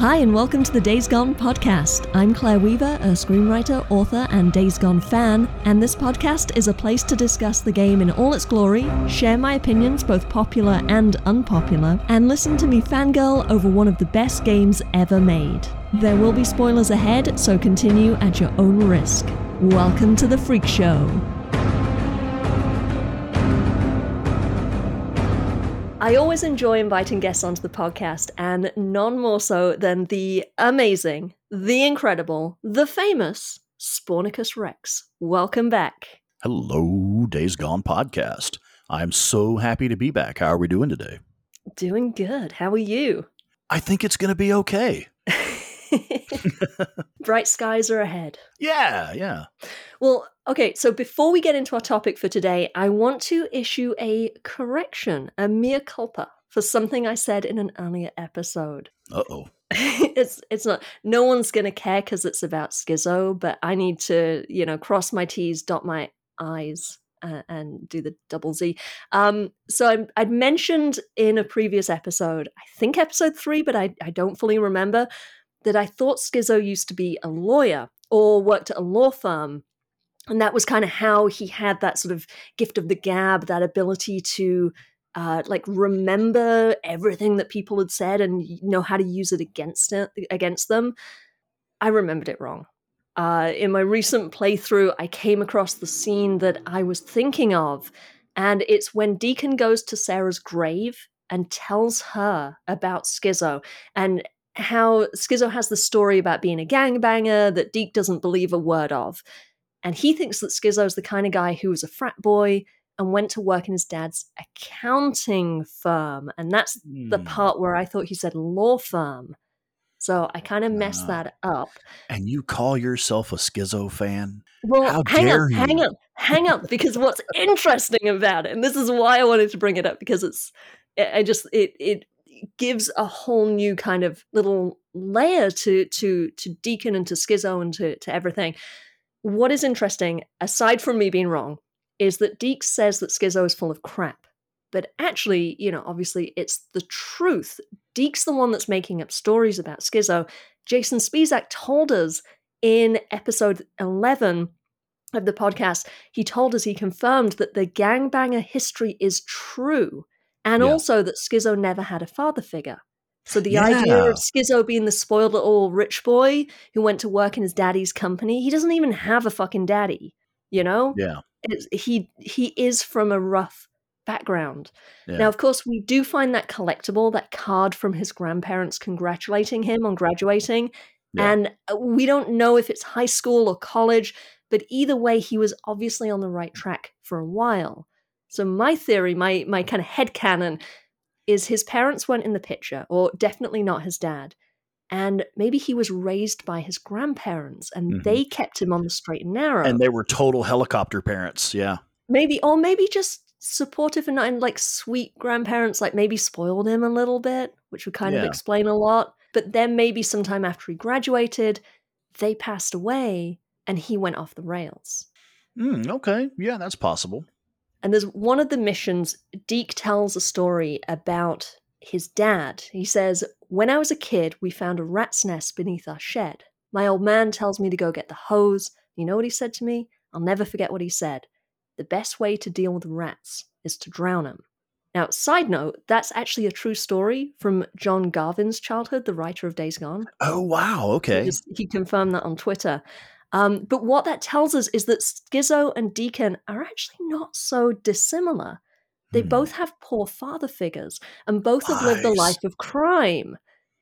Hi, and welcome to the Days Gone podcast. I'm Claire Weaver, a screenwriter, author, and Days Gone fan, and this podcast is a place to discuss the game in all its glory, share my opinions, both popular and unpopular, and listen to me fangirl over one of the best games ever made. There will be spoilers ahead, so continue at your own risk. Welcome to the Freak Show. I always enjoy inviting guests onto the podcast, and none more so than the amazing, the incredible, the famous Spornicus Rex. Welcome back. Hello, Days Gone podcast. I'm so happy to be back. How are we doing today? Doing good. How are you? I think it's going to be okay. Bright skies are ahead. Yeah, yeah. Well, okay, so before we get into our topic for today, I want to issue a correction, a mea culpa, for something I said in an earlier episode. Uh oh. it's it's not no one's gonna care because it's about Skizzo, but I need to, you know, cross my T's, dot my I's, uh, and do the double Z. Um, so I, I'd mentioned in a previous episode, I think episode three, but I, I don't fully remember, that I thought Skizzo used to be a lawyer or worked at a law firm. And that was kind of how he had that sort of gift of the gab, that ability to uh, like remember everything that people had said and know how to use it against it against them. I remembered it wrong. Uh, in my recent playthrough, I came across the scene that I was thinking of, and it's when Deacon goes to Sarah's grave and tells her about Skizzo. And how Skizzo has the story about being a gangbanger that Deke doesn't believe a word of. And he thinks that Skizzo is the kind of guy who was a frat boy and went to work in his dad's accounting firm. And that's mm. the hmm. part where I thought he said law firm. So I kind of messed uh, that up. And you call yourself a Skizzo fan? Well, How hang up, you? hang up, hang up, because what's interesting about it, and this is why I wanted to bring it up, because it's, I just, it, it gives a whole new kind of little layer to to to Deacon and to Skizzo and to to everything. What is interesting, aside from me being wrong, is that Deke says that Skizzo is full of crap. But actually, you know, obviously it's the truth. Deke's the one that's making up stories about Skizzo. Jason Spisak told us in episode 11 of the podcast, he told us he confirmed that the gangbanger history is true and yeah. also that Skizzo never had a father figure. So the yeah. idea of Skizzo being the spoiled little rich boy who went to work in his daddy's company, he doesn't even have a fucking daddy, you know? Yeah. It's, he he is from a rough background. Yeah. Now, of course, we do find that collectible, that card from his grandparents congratulating him on graduating. Yeah. And uh, we don't know if it's high school or college, but either way, he was obviously on the right track for a while. So my theory, my my kind of head canon, is his parents weren't in the picture, or definitely not his dad. And maybe he was raised by his grandparents and mm-hmm. they kept him on the straight and narrow. And they were total helicopter parents, yeah. Maybe or maybe just supportive and, and like sweet grandparents, like maybe spoiled him a little bit, which would kind yeah. of explain a lot. But then maybe sometime after he graduated, they passed away and he went off the rails. Mm, okay. Yeah, that's possible. And there's one of the missions, Deke tells a story about his dad. He says, When I was a kid, we found a rat's nest beneath our shed. My old man tells me to go get the hose. You know what he said to me? I'll never forget what he said. The best way to deal with rats is to drown them. Now, side note, that's actually a true story from John Garvin's childhood, the writer of Days Gone. Oh, wow. Okay. He, just, he confirmed that on Twitter. Um, but what that tells us is that Skizzo and Deacon are actually not so dissimilar. They hmm. both have poor father figures and both have lived a life of crime.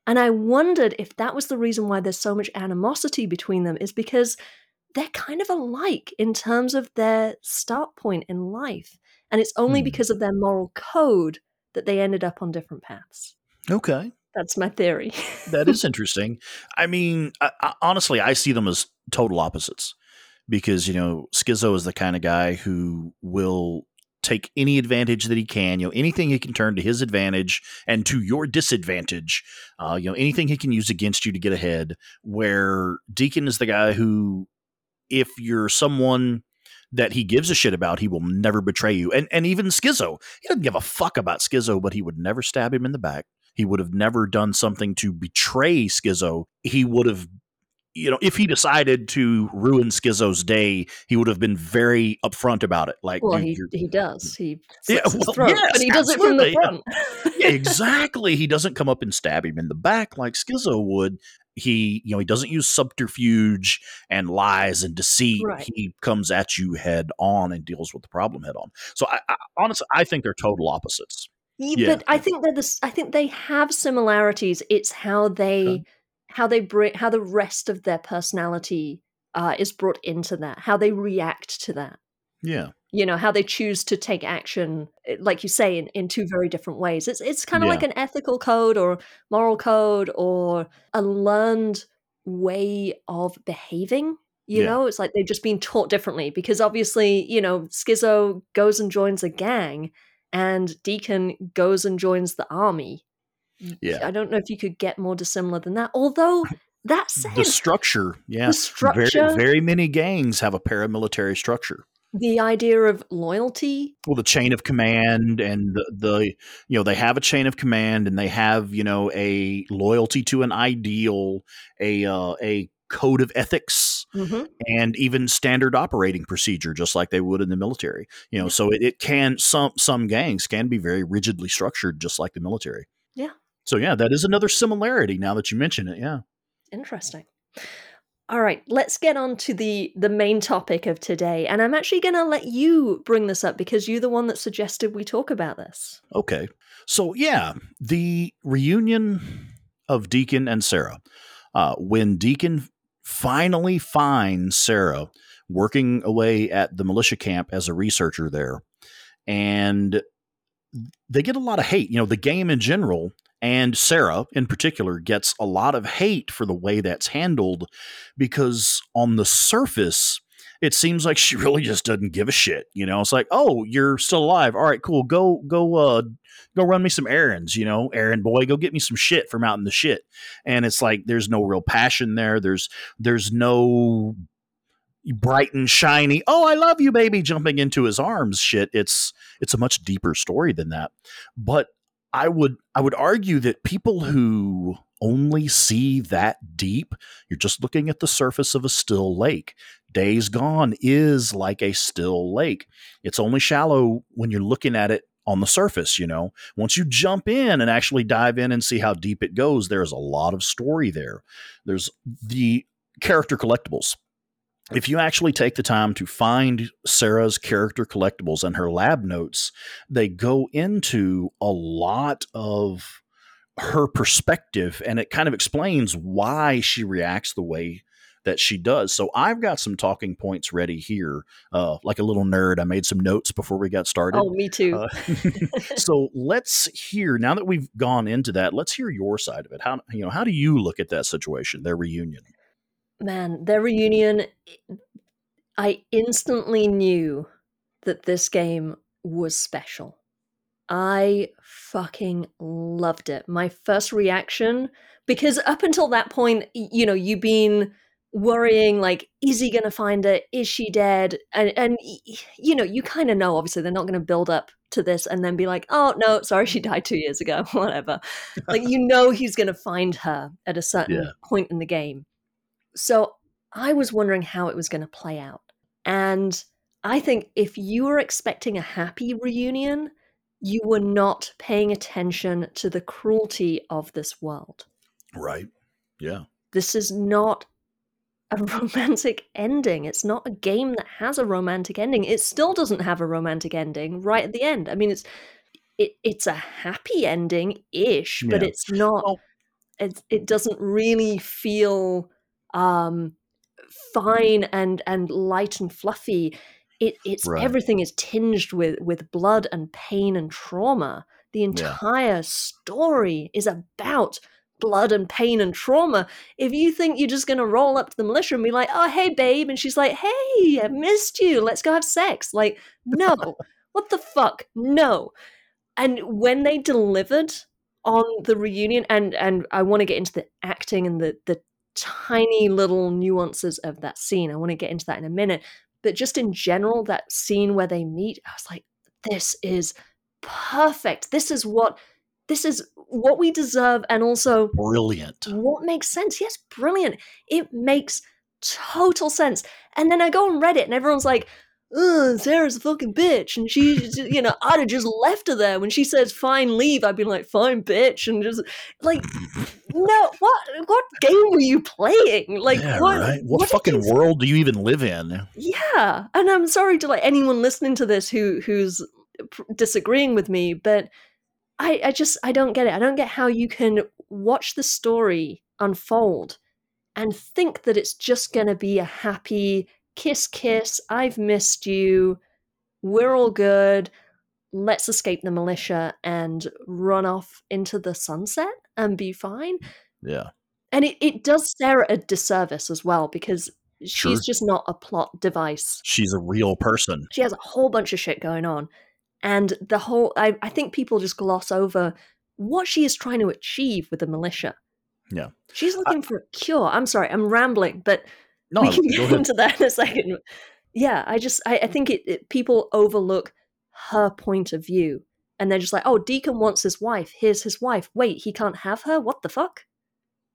And I wondered if that was the reason why there's so much animosity between them, is because they're kind of alike in terms of their start point in life. And it's only hmm. because of their moral code that they ended up on different paths. Okay. That's my theory. that is interesting. I mean, I, I, honestly, I see them as total opposites because, you know, Skizzo is the kind of guy who will take any advantage that he can, you know, anything he can turn to his advantage and to your disadvantage, uh, you know, anything he can use against you to get ahead. Where Deacon is the guy who, if you're someone that he gives a shit about, he will never betray you. And and even Skizzo, he doesn't give a fuck about Skizzo, but he would never stab him in the back. He would have never done something to betray Skizzo. He would have you know, if he decided to ruin Skizzo's day, he would have been very upfront about it. Like, well, he, he does. He Yeah, well, throat, yes, but he does it from the front. yeah, exactly. He doesn't come up and stab him in the back like Skizzo would. He, you know, he doesn't use subterfuge and lies and deceit. Right. He comes at you head on and deals with the problem head on. So, I, I honestly, I think they're total opposites. Yeah, but I think they're the. I think they have similarities. It's how they, Okay. how they bring, how the rest of their personality uh, is brought into that. How they react to that. Yeah, You know how they choose to take action, eh, like you say, in, in two very different ways. It's it's kind of Yeah. like an ethical code or moral code or a learned way of behaving. You Yeah. know, it's like they've just been taught differently because obviously, you know, Skizzo goes and joins a gang and Deacon goes and joins the army. Yeah. I don't know if you could get more dissimilar than that. Although that said, the structure. Yeah, the structure, very, very many gangs have a paramilitary structure. the idea of loyalty, well the chain of command and the, the you know they have a chain of command and they have you know a loyalty to an ideal a uh, a code of ethics hmm and even standard operating procedure just like they would in the military you know so it, it can some some gangs can be very rigidly structured just like the military Yeah. so yeah that is another similarity now that you mention it yeah Interesting. All right, let's get on to the the main topic of today, and I'm actually going to let you bring this up because you're the one that suggested we talk about this. Okay. So, yeah, the reunion of Deacon and Sarah. Uh, when Deacon finally finds Sarah working away at the militia camp as a researcher there, and they get a lot of hate. You know, the game in general and Sarah in particular gets a lot of hate for the way that's handled because on the surface, it seems like she really just doesn't give a shit. You know, it's like, oh, you're still alive. All right, cool. Go, go, uh, go run me some errands. You know, errand boy, go get me some shit from out in the shit. And it's like there's no real passion there. There's there's no bright and shiny. Oh, I love you, baby, jumping into his arms. Shit. It's it's a much deeper story than that. But I would I would argue that people who only see that deep, you're just looking at the surface of a still lake. Days Gone is like a still lake. It's only shallow when you're looking at it on the surface, you know. Once you jump in and actually dive in and see how deep it goes, there's a lot of story there. There's the character collectibles. If you actually take the time to find Sarah's character collectibles and her lab notes, they go into a lot of her perspective and it kind of explains why she reacts the way that she does. So I've got some talking points ready here. Uh, like a little nerd, I made some notes before we got started. Oh, me too. Uh, so let's hear now that we've gone into that. Let's hear your side of it. How you know how do you look at that situation, their reunion? Man, their reunion, I instantly knew that this game was special. I fucking loved it. My first reaction, because up until that point, you know, you've been worrying like, is he going to find her? Is she dead? And, and you know, you kind of know, obviously, they're not going to build up to this and then be like, oh, no, sorry, she died two years ago, whatever. like, you know, he's going to find her at a certain Yeah. point in the game. So I was wondering how it was going to play out. And I think if you were expecting a happy reunion, you were not paying attention to the cruelty of this world. Right. Yeah. This is not a romantic ending. It's not a game that has a romantic ending. It still doesn't have a romantic ending right at the end. I mean, it's it, it's a happy ending ish, but Yeah. it's not. Well- it, it doesn't really feel um, fine and and light and fluffy. It, it's Right. everything is tinged with with blood and pain and trauma. The entire story is about blood and pain and trauma. If you think you're just going to roll up to the militia and be like, "Oh, hey, babe," and she's like, "Hey, I missed you. Let's go have sex," like, no, what the fuck, no. And when they delivered on the reunion, and and I want to get into the acting and the the tiny little nuances of that scene. I want to get into that in a minute. But just in general, that scene where they meet, I was like, this is perfect. This is what this is what we deserve and also Brilliant. what makes sense. Yes, brilliant. It makes total sense. And then I go on Reddit and everyone's like, "Ugh, Sarah's a fucking bitch. And she, you know, I'd have just left her there. When she says, fine, leave, I'd be like, fine, bitch. And just, like, no, what what game were you playing? Like, yeah, what, right. What, what fucking world do you even live in? yeah, and I'm sorry to like anyone listening to this who who's pr- disagreeing with me, but I I just I don't get it. I don't get how you can watch the story unfold and think that it's just going to be a happy kiss kiss, I've missed you. We're all good. Let's escape the militia and run off into the sunset and be fine. Yeah. And it, it does Sarah a disservice as well because she's Sure. just not a plot device. She's a real person. She has a whole bunch of shit going on. And the whole, I, I think people just gloss over what she is trying to achieve with the militia. Yeah. She's looking for a cure. I'm sorry, I'm rambling, but No, we can get into that in a second. Yeah, I just, I, I think it, it, people overlook her point of view. And they're just like, oh, Deacon wants his wife. Here's his wife. Wait, he can't have her? What the fuck?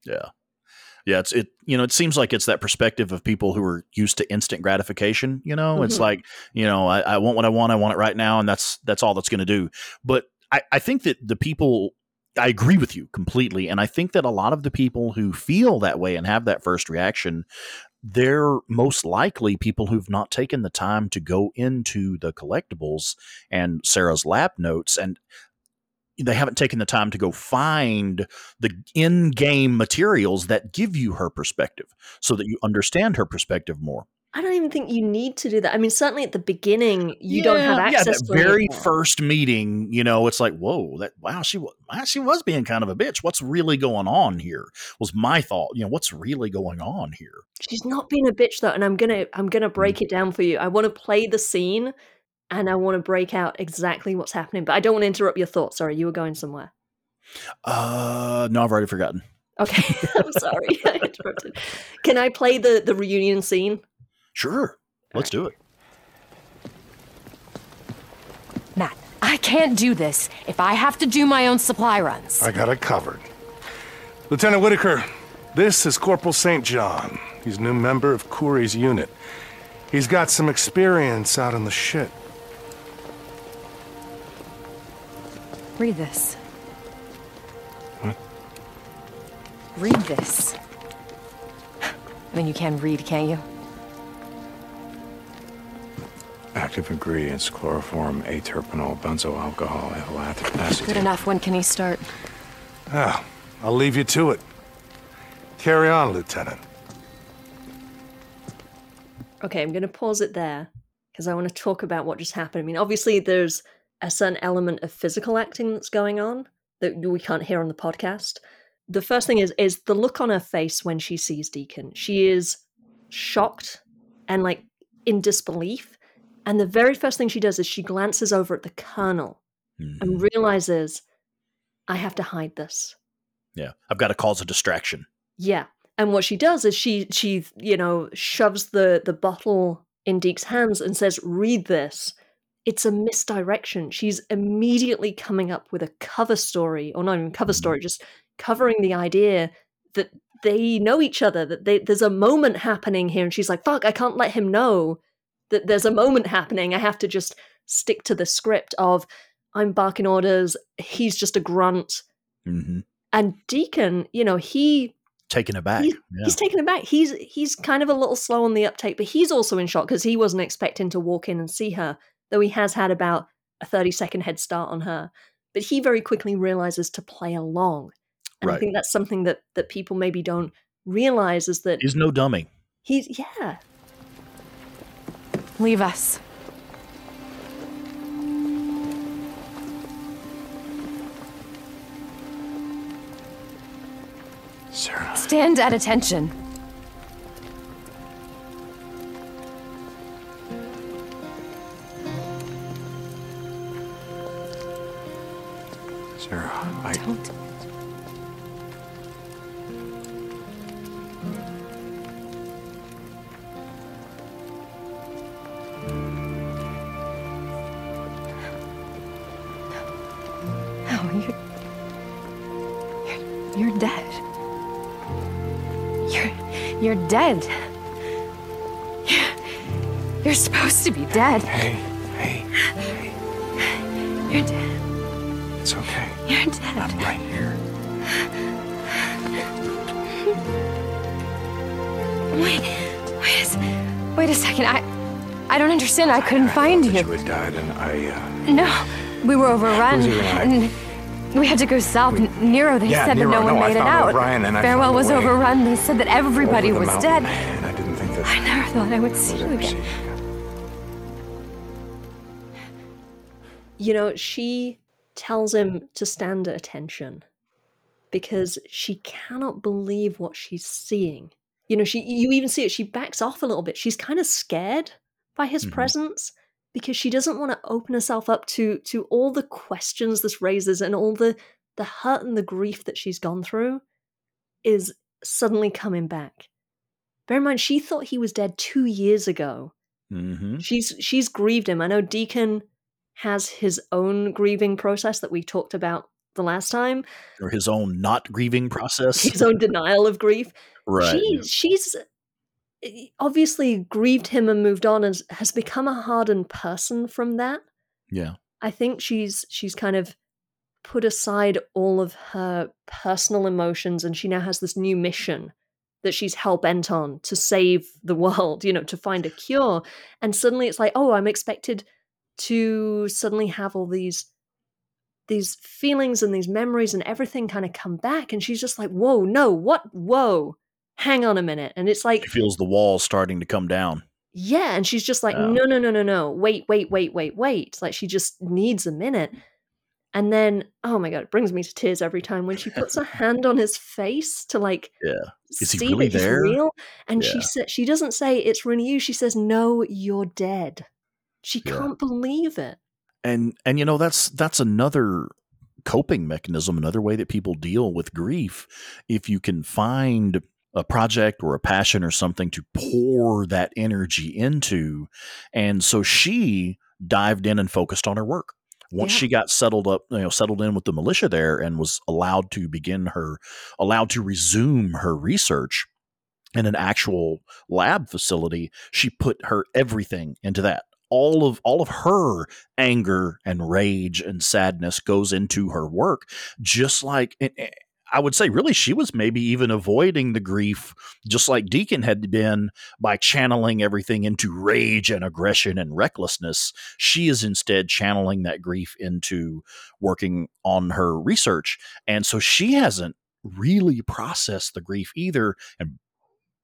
Yeah. Yeah, it's it you know, it seems like it's that perspective of people who are used to instant gratification, you know? It's Mhm. like, you know, I, I want what I want, I want it right now, and that's that's all that's gonna do. But I, I think that the people I agree with you completely. And I think that a lot of the people who feel that way and have that first reaction, they're most likely people who've not taken the time to go into the collectibles and Sarah's lab notes and they haven't taken the time to go find the in-game materials that give you her perspective so that you understand her perspective more. I don't even think you need to do that. I mean, certainly at the beginning, you don't have access. Yeah, that to very first meeting, you know, it's like, whoa, that wow, she was she was being kind of a bitch. What's really going on here? Was my thought. You know, what's really going on here? She's not being a bitch though, and I'm gonna I'm gonna Mm. break it down for you. I want to play the scene, and I want to break out exactly what's happening. But I don't want to interrupt your thoughts. Sorry, you were going somewhere. Uh, no, I've already forgotten. Okay, I'm sorry, I interrupted. Can I play the the reunion scene? Sure, let's do it. Matt, I can't do this if I have to do my own supply runs. I got it covered. Lieutenant Whitaker, this is Corporal St. John. He's a new member of Courie's unit. He's got some experience out in the shit. Read this. What? Read this. I mean, you can read, can't you? Active ingredients chloroform, aterpenol, benzyl alcohol, ethyl acetate. Good enough. When can he start? Ah, I'll leave you to it. Carry on, Lieutenant. Okay, I'm going to pause it there because I want to talk about what just happened. I mean, obviously, there's a certain element of physical acting that's going on that we can't hear on the podcast. The first thing is is the look on her face when she sees Deacon. She is shocked and like in disbelief. And the very first thing she does is she glances over at the colonel Mhm. and realizes, I have to hide this. Yeah, I've got to cause a distraction. Yeah. And what she does is she she you know shoves the the bottle in Deke's hands and says, "Read this." It's a misdirection. She's immediately coming up with a cover story, or not even cover story, just covering the idea that they know each other. That they, there's a moment happening here, and she's like, "Fuck! I can't let him know that there's a moment happening. I have to just stick to the script of I'm barking orders. He's just a grunt." hmm And Deacon, you know, he Taken aback. He's- yeah. he's taken aback. He's he's kind of a little slow on the uptake, but he's also in shock because he wasn't expecting to walk in and see her, though he has had about a 30 second head start on her. But he very quickly realizes to play along. And I think that's something that that people maybe don't realize is that He's no dummy. he's yeah. Leave us. Sarah, Stand at attention. You're. You're dead. You're, you're supposed to be dead. Hey, hey, hey. You're dead. It's okay. You're dead. I'm right here. Wait, wait a, s- wait a second. I, I don't understand. I couldn't find thought you. You had died, and I. Uh, No, we were overrun, Who's overrun? and we had to go south. N- Nero, they Yeah, said Nero, that no one no, I made it out. O'Brien and I Farewell found was overrun. They said that everybody was mountain, dead. Man, I didn't think that I never thought I would see you again. see you know, she tells him to stand at attention because she cannot believe what she's seeing. You know, she you even see it, she backs off a little bit. She's kind of scared by his Mhm. presence because she doesn't want to open herself up to to all the questions this raises and all the the hurt and the grief that she's gone through is suddenly coming back. Bear in mind, she thought he was dead two years ago. Mm-hmm. She's she's grieved him. I know Deacon has his own grieving process that we talked about the last time. Or his own not grieving process. His own denial of grief. right. She she's obviously grieved him and moved on and has become a hardened person from that. Yeah. I think she's she's kind of put aside all of her personal emotions and she now has this new mission that she's hell bent on to save the world, you know, to find a cure. And suddenly it's like, oh, I'm expected to suddenly have all these these feelings and these memories and everything kind of come back and she's just like whoa no what whoa hang on a minute and it's like She feels the walls starting to come down. yeah, and she's just like, no, no, no, no, no, wait, wait, wait, wait, wait. Like she just needs a minute. And then, oh my god, it brings me to tears every time when she puts her hand on his face to like Yeah. Is he see really that there? real. And she Yeah. said she doesn't say it's really you. She says, No, you're dead. She Yeah. can't believe it. and and you know that's that's another coping mechanism another way that people deal with grief if you can find a project or a passion or something to pour that energy into. And so she dived in and focused on her work. Once Yeah. she got settled up you know settled in with the militia there and was allowed to begin her allowed to resume her research in an actual lab facility she put her everything into that. All of all of her anger and rage and sadness goes into her work just like and- I would say really she was maybe even avoiding the grief just like Deacon had been by channeling everything into rage and aggression and recklessness. She is instead channeling that grief into working on her research. And so she hasn't really processed the grief either and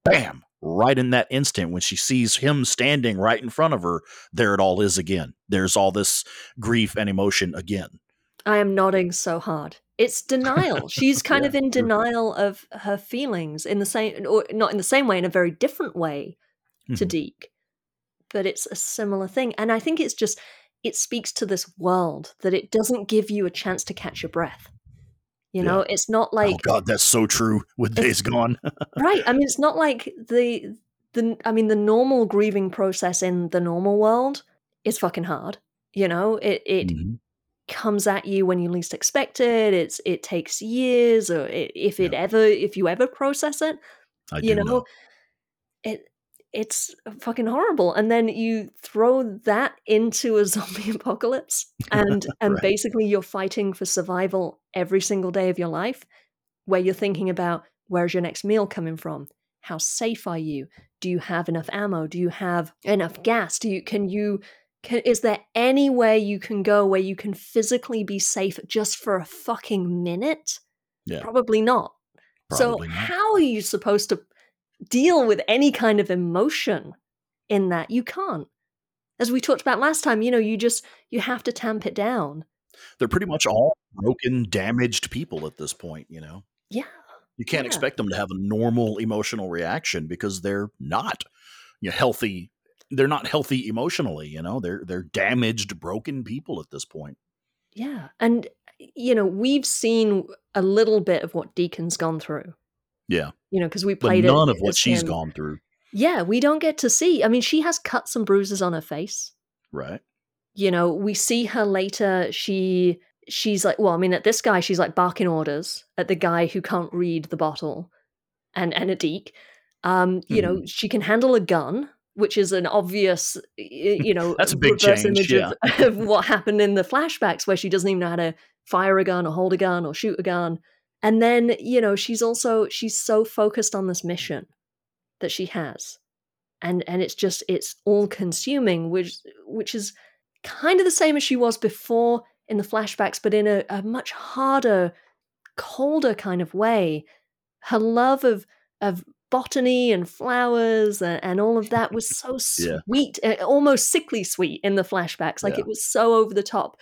bam right in that instant when she sees him standing right in front of her there it all is again. There's all this grief and emotion again. I am nodding so hard. It's denial. She's kind Yeah, of in denial of her feelings in the same, or not in the same way, in a very different way to Mhm. Deke. But it's a similar thing. And I think it's just, it speaks to this world that it doesn't give you a chance to catch your breath. You Yeah. know, it's not like, oh god that's so true with days gone right. I mean, it's not like the, the, I mean, the normal grieving process in the normal world is fucking hard. You know, it, it, Mhm. Comes at you when you least expect it. It's it takes years, or i if it Yeah. ever if you ever process it, I you do know, it it's fucking horrible. And then you throw that into a zombie apocalypse, and and basically you're fighting for survival every single day of your life, where you're thinking about where's your next meal coming from. How safe are you? Do you have enough ammo? Do you have enough gas? Do you can you can, is there anywhere you can go where you can physically be safe just for a fucking minute? Yeah. Probably not. Probably so not. how are you supposed to deal with any kind of emotion in that? You can't. As we talked about last time, you know, you just you have to tamp it down. they're pretty much all broken damaged people at this point you know Yeah. you can't Yeah. expect them to have a normal emotional reaction because they're not you know, healthy they're not healthy emotionally you know they're they're damaged broken people at this point Yeah. And you know, we've seen a little bit of what Deacon's gone through. yeah You know, because we but played none it of what she's him. gone through Yeah, we don't get to see. I mean, she has cuts and bruises on her face. right You know, we see her later. She she's like, well, I mean, at this guy, she's like barking orders at the guy who can't read the bottle, and and a Deke. Um, you know, she can handle a gun, which is an obvious, you know, That's a big reverse change, image of, of what happened in the flashbacks, where she doesn't even know how to fire a gun or hold a gun or shoot a gun. And then, you know, she's also she's so focused on this mission that she has, and and it's just it's all consuming, which which is kind of the same as she was before in the flashbacks, but in a, a much harder, colder kind of way. Her love of of botany and flowers and, and all of that was so sweet, uh, almost sickly sweet in the flashbacks. Like Yeah. it was so over the top,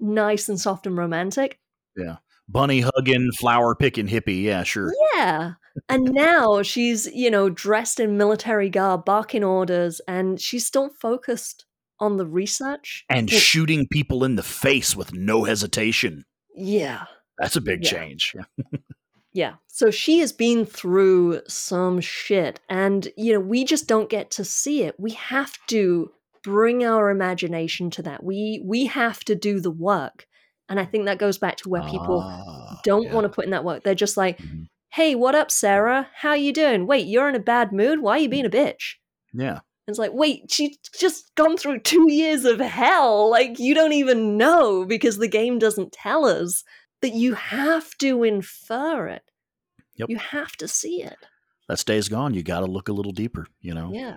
nice and soft and romantic. Yeah. Bunny hugging, flower picking hippie. Yeah, sure. Yeah. And now she's, you know, dressed in military garb, barking orders, and she's still focused on the research. And Well, shooting people in the face with no hesitation. yeah. That's a big Yeah. change. Yeah. Yeah. So she has been through some shit. And, you know, we just don't get to see it. We have to bring our imagination to that. We we have to do the work. And I think that goes back to where people Ah, don't yeah. want to put in that work. They're just like, Mhm. hey, what up, Sarah? How you doing? Wait, you're in a bad mood? Why are you being a bitch? Yeah. It's like, wait, she's just gone through two years of hell. Like, you don't even know because the game doesn't tell us that you have to infer it. Yep. You have to see it. That day's gone. You got to look a little deeper, you know? Yeah.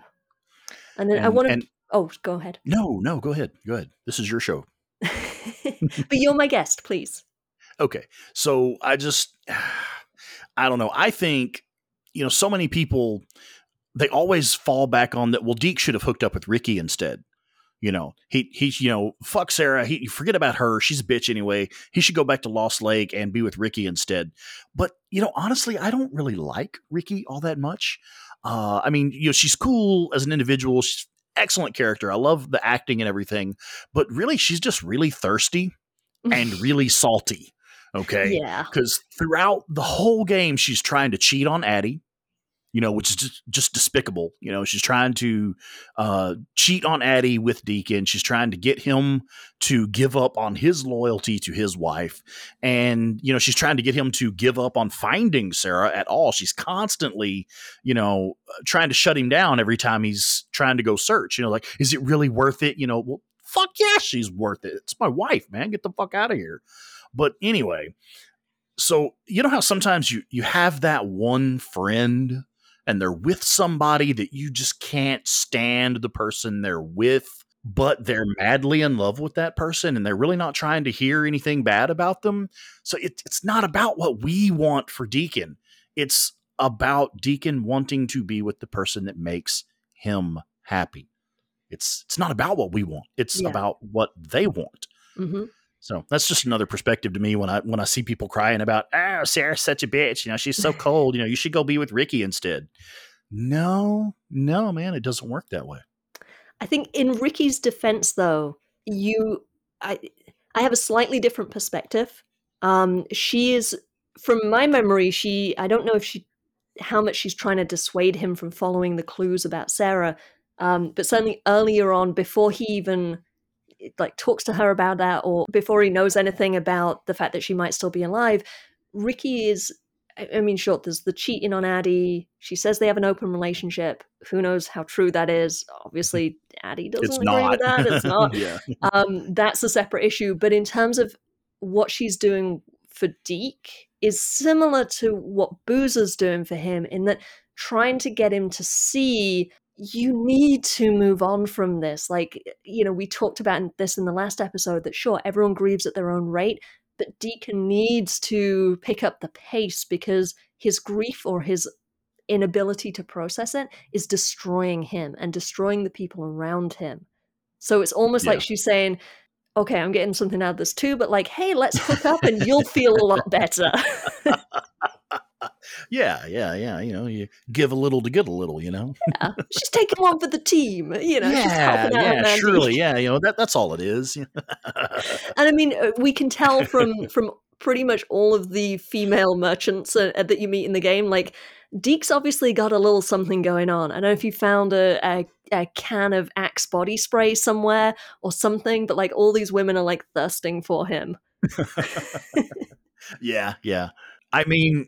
And then I And- want to. and- Oh, go ahead. No, no, go ahead. Go ahead. This is your show. but you're my guest, please. Okay. So I just, I don't know. I think, you know, so many people, they always fall back on that. Well, Deke should have hooked up with Ricky instead. You know, he, he, you know, fuck Sarah. He forget about her. She's a bitch anyway. He should go back to Lost Lake and be with Ricky instead. But, you know, honestly, I don't really like Ricky all that much. Uh, I mean, you know, she's cool as an individual. She's excellent character. I love the acting and everything. But really, she's just really thirsty and really salty. Okay. Yeah. Because throughout the whole game, she's trying to cheat on Addie, you know, which is just, just despicable. You know, she's trying to uh, cheat on Addie with Deacon. She's trying to get him to give up on his loyalty to his wife. And, you know, she's trying to get him to give up on finding Sarah at all. She's constantly, you know, trying to shut him down every time he's trying to go search. You know, like, is it really worth it? You know, well, fuck yeah, she's worth it. It's my wife, man. Get the fuck out of here. But anyway, so you know how sometimes you you have that one friend and they're with somebody that you just can't stand the person they're with, but they're madly in love with that person and they're really not trying to hear anything bad about them. So it, it's not about what we want for Deacon. It's about Deacon wanting to be with the person that makes him happy. It's it's not about what we want. It's Yeah. about what they want. hmm So that's just another perspective to me when I when I see people crying about, oh, Sarah's such a bitch. You know, she's so cold. You know, you should go be with Ricky instead. No, no, man, it doesn't work that way. I think in Ricky's defense, though, you, I, I have a slightly different perspective. Um, she is, from my memory, she, I don't know if she, how much she's trying to dissuade him from following the clues about Sarah. Um, but certainly earlier on, before he even like talks to her about that, or before he knows anything about the fact that she might still be alive, Ricky is. I mean, short there's the cheating on Addie. She says they have an open relationship. Who knows how true that is? Obviously, Addie doesn't It's agree not. with that. It's not. yeah. um, that's a separate issue. But in terms of what she's doing for Deke, is similar to what Boozer's doing for him in that trying to get him to see you need to move on from this. Like, you know, we talked about this in the last episode that sure, everyone grieves at their own rate, but Deacon needs to pick up the pace because his grief or his inability to process it is destroying him and destroying the people around him. So it's almost Yeah. like she's saying, okay, I'm getting something out of this too, but like, hey, let's hook up and you'll feel a lot better. Yeah, yeah, yeah. You know, you give a little to get a little, you know? Yeah. She's taking one for the team, you know, she's yeah, yeah, surely. Yeah, you know, that, that's all it is. And I mean, uh, we can tell from from pretty much all of the female merchants uh, that you meet in the game, like Deke's obviously got a little something going on. I don't know if you found a, a a can of Axe body spray somewhere or something, but like all these women are like thirsting for him. yeah, yeah. I mean,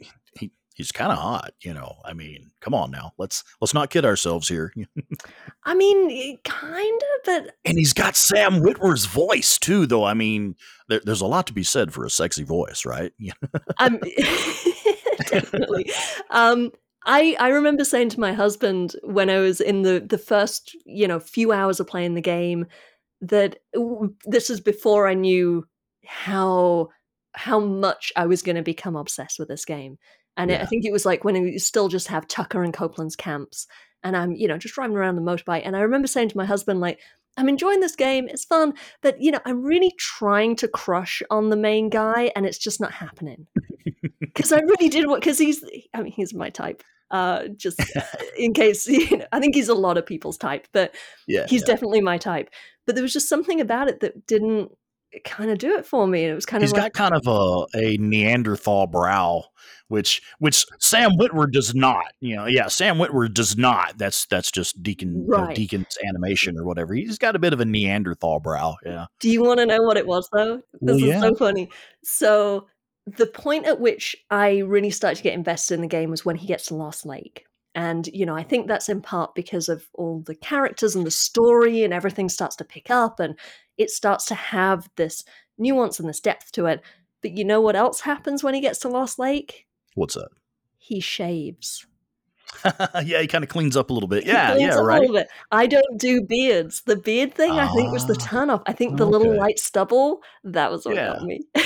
he's kind of hot, you know. I mean, come on now. Let's let's not kid ourselves here. I mean, kind of, but and he's got Sam Witwer's voice too, though. I mean, there, there's a lot to be said for a sexy voice, right? I'm definitely. Um, I I remember saying to my husband when I was in the the first you know few hours of playing the game that this is before I knew how how much I was going to become obsessed with this game. And it, I think it was like when you still just have Tucker and Copeland's camps, and I'm you know just driving around the motorbike, and I remember saying to my husband like. I'm enjoying this game. It's fun, but you know, I'm really trying to crush on the main guy, and it's just not happening. Because I really did what. Because he's, I mean, he's my type. Uh, just uh, in case, you know, I think he's a lot of people's type, but yeah, he's yeah. definitely my type. But there was just something about it that didn't kind of do it for me. And it was kind He's of like, got kind of a, a Neanderthal brow, which which Sam Witwer does not. You know, yeah, Sam Witwer does not. That's that's just Deacon uh, Right. Deacon's animation or whatever. He's got a bit of a Neanderthal brow. Yeah. Do you want to know what it was though? Well, This is so funny. So the point at which I really started to get invested in the game was when he gets to Lost Lake. And, you know, I think that's in part because of all the characters and the story and everything starts to pick up and it starts to have this nuance and this depth to it. But you know what else happens when he gets to Lost Lake? What's that? He shaves. yeah, he kind of cleans up a little bit. He Yeah, yeah, a right. little bit. I don't do beards. The beard thing, I think, was the Ah, turn off. I think the little okay. light stubble, that was what Yeah. got me.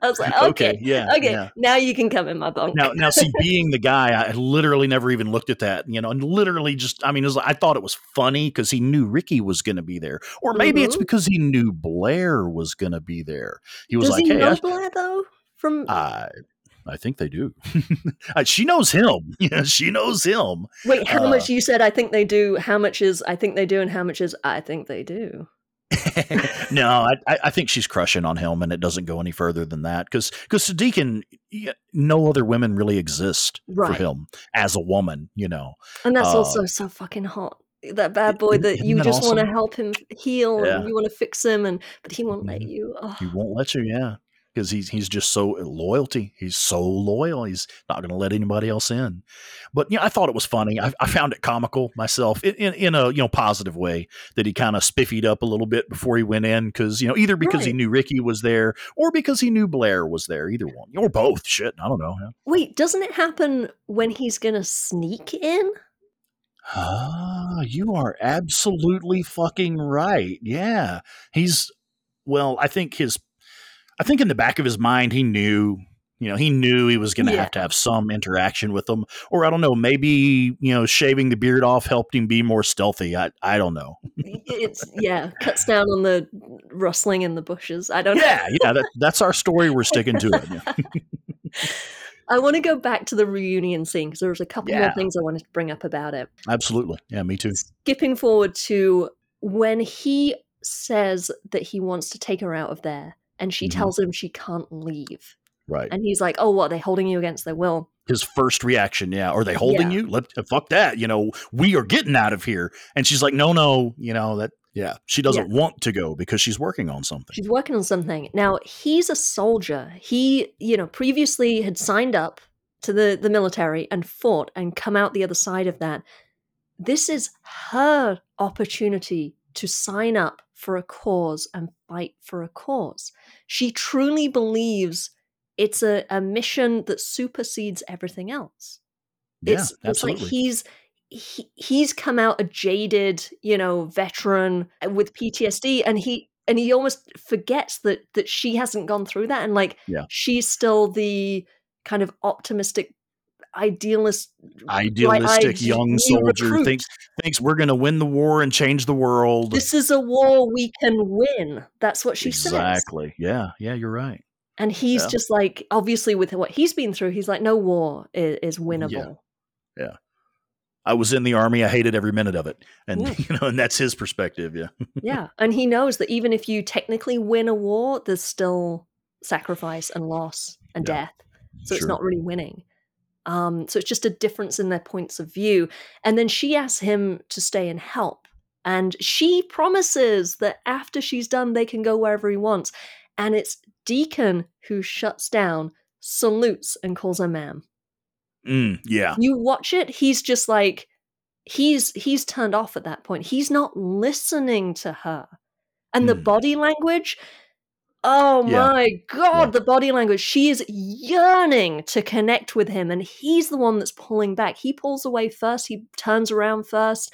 I was like, Okay, okay, yeah, okay, yeah. now you can come in my bunk. Now, now, see, being the guy, I literally never even looked at that, you know, and literally just, I mean, it was, I thought it was funny because he knew Ricky was going to be there, or maybe it's Mhm. because he knew Blair was going to be there. He was Does like, he "Hey, know I, Blair though? From I, I think they do. Uh, she knows him. Yeah, she knows him. wait, how uh, much you said? I think they do. How much is I think they do, and how much is I think they do? no, I, I I think she's crushing on him, and it doesn't go any further than that because because Deacon, no other women really exist Right. for him as a woman, you know. And that's Uh, also so fucking hot. That bad boy that isn't you that just want to help him heal Yeah. and you want to fix him, and but he won't let Mhm. you. Oh. He won't let you, yeah, because he's he's just so loyalty. He's so loyal. He's not going to let anybody else in. But yeah, I thought it was funny. I, I found it comical myself in, in in a you know positive way that he kind of spiffied up a little bit before he went in because you know either because he knew Ricky was there or because he knew Blair was there. Either one or both. Shit, I don't know. Wait, doesn't it happen when he's gonna sneak in? Ah, you are absolutely fucking right. Yeah. He's well, I think his I think in the back of his mind he knew, you know, he knew he was going to Yeah. have to have some interaction with them or I don't know, maybe, you know, shaving the beard off helped him be more stealthy. I I don't know. It's yeah, cuts down on the rustling in the bushes. I don't know. Yeah, yeah, that, that's our story. We're sticking to it. Yeah. I want to go back to the reunion scene because there was a couple more things I wanted to bring up about it. Absolutely. Yeah, me too. Skipping forward to when he says that he wants to take her out of there, and she Mhm. tells him she can't leave, Right. and he's like, "Oh, what? They holding you against their will?" His first reaction, yeah. Are they holding Yeah. you? Let fuck that. You know, we are getting out of here. And she's like, no, no. You know that. Yeah, she doesn't want to go because she's working on something. She's working on something. Now, he's a soldier. He, you know, previously had signed up to the, the military and fought and come out the other side of that. This is her opportunity to sign up for a cause and fight for a cause. She truly believes it's a, a mission that supersedes everything else. Yeah, it's, it's like absolutely. he's he, he's come out a jaded you know veteran uh, with ptsd and he and he almost forgets that that she hasn't gone through that and like Yeah. she's still the kind of optimistic idealist Idealistic bright-eyed young soldier recruit. thinks thinks we're going to win the war and change the world. this is a war we can win that's what she says exactly. Yeah. Yeah. You're right. and he's Yeah. just like obviously with what he's been through he's like no war is, is winnable I was in the army. I hated every minute of it, and Yeah. you know, and that's his perspective. Yeah. yeah and he knows that even if you technically win a war there's still sacrifice and loss and Yeah. death so it's not really winning um so it's just a difference in their points of view and then she asks him to stay and help and she promises that after she's done they can go wherever he wants and it's Deacon who shuts down, salutes, and calls her ma'am. Mm, yeah. You watch it, he's just like he's he's turned off at that point. He's not listening to her. And the Mm. body language, oh Yeah. my god, Yeah. the body language. She is yearning to connect with him and he's the one that's pulling back. He pulls away first, he turns around first.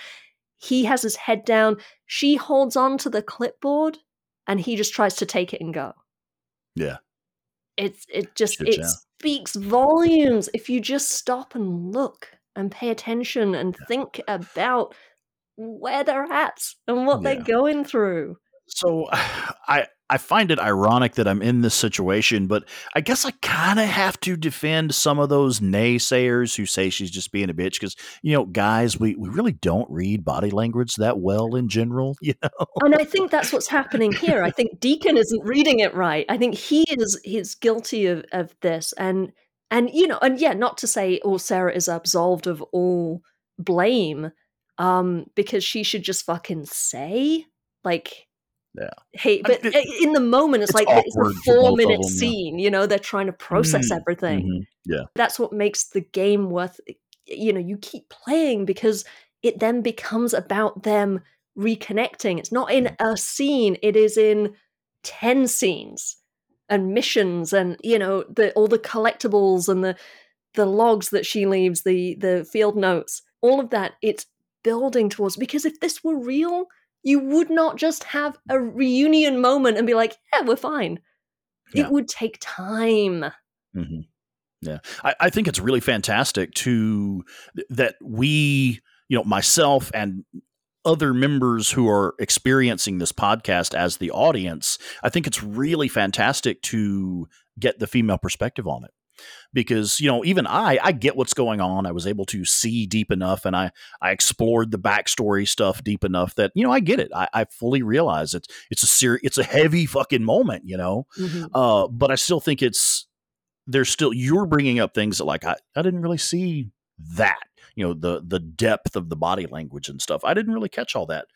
He has his head down. She holds on to the clipboard and he just tries to take it and go. Yeah. It's it just it yeah. speaks volumes if you just stop and look and pay attention and think about where they're at and what they're going through. So I I find it ironic that I'm in this situation, but I guess I kind of have to defend some of those naysayers who say she's just being a bitch because you know, guys, we we really don't read body language that well in general. You know, And I think that's what's happening here. I think Deacon isn't reading it right. I think he is he's guilty of of this and and you know and yeah, not to say oh Sarah is absolved of all blame um because she should just fucking say like Yeah. hey I mean, but it- in the moment it's, it's like it's a four minute them, yeah. scene you know they're trying to process Mm, everything Mhm. Yeah. that's what makes the game worth you know you keep playing because it then becomes about them reconnecting it's not in a scene it is in 10 scenes and missions and you know the all the collectibles and the the logs that she leaves the the field notes all of that it's building towards because if this were real you would not just have a reunion moment and be like yeah we're fine Yeah. it would take time hmm Yeah, I, I think it's really fantastic to that we, you know, myself and other members who are experiencing this podcast as the audience. I think it's really fantastic to get the female perspective on it because you know even I I get what's going on. I was able to see deep enough, and I I explored the backstory stuff deep enough that you know I get it. I, I fully realize it's it's a ser- it's a heavy fucking moment, you know. Uh, but I still think it's there's still you're bringing up things that like I, I didn't really see that you know the the depth of the body language and stuff I didn't really catch all that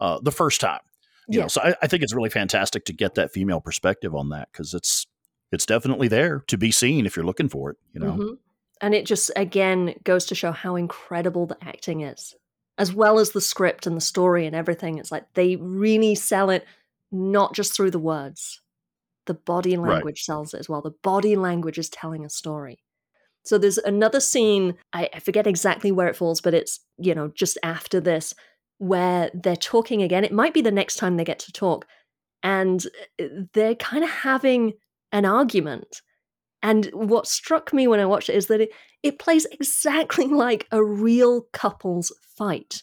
uh, the first time you Yeah. know so I, I think it's really fantastic to get that female perspective on that because it's it's definitely there to be seen if you're looking for it you know Mhm. And it just again goes to show how incredible the acting is, as well as the script and the story and everything. It's like they really sell it not just through the words, the body Right. language sells it as well. The body language is telling a story. So there's another scene, I, I forget exactly where it falls, but it's, you know, just after this, where they're talking again. It might be the next time they get to talk. And uh, they're kind of having an argument. And what struck me when I watched it is that it, it plays exactly like a real couple's fight,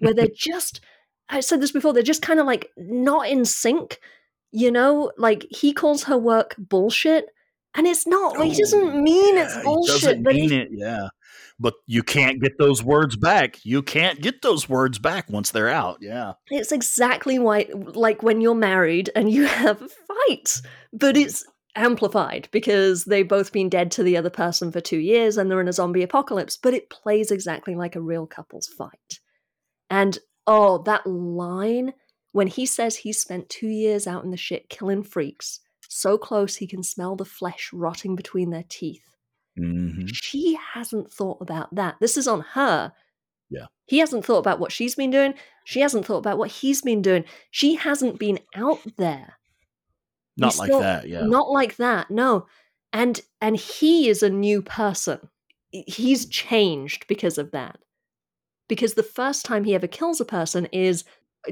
where they're just, I said this before, they're just kind of like not in sync. You know, like he calls her work bullshit. And it's not, he oh, doesn't Oh, mean it's yeah, he bullshit, doesn't but mean he, it yeah. But you can't get those words back. You can't get those words back once they're out yeah. It's exactly why, like when you're married and you have a fight, but it's amplified because they've both been dead to the other person for two years and they're in a zombie apocalypse, but it plays exactly like a real couple's fight. And oh, that line when he says he spent two years out in the shit killing freaks, so close he can smell the flesh rotting between their teeth. hmm She hasn't thought about that. This is on her. Yeah. He hasn't thought about what she's been doing. She hasn't thought about what he's been doing. She hasn't been out there. not He's like still- that yeah Not like that. No. And and he is a new person. He's changed because of that. Because the first time he ever kills a person is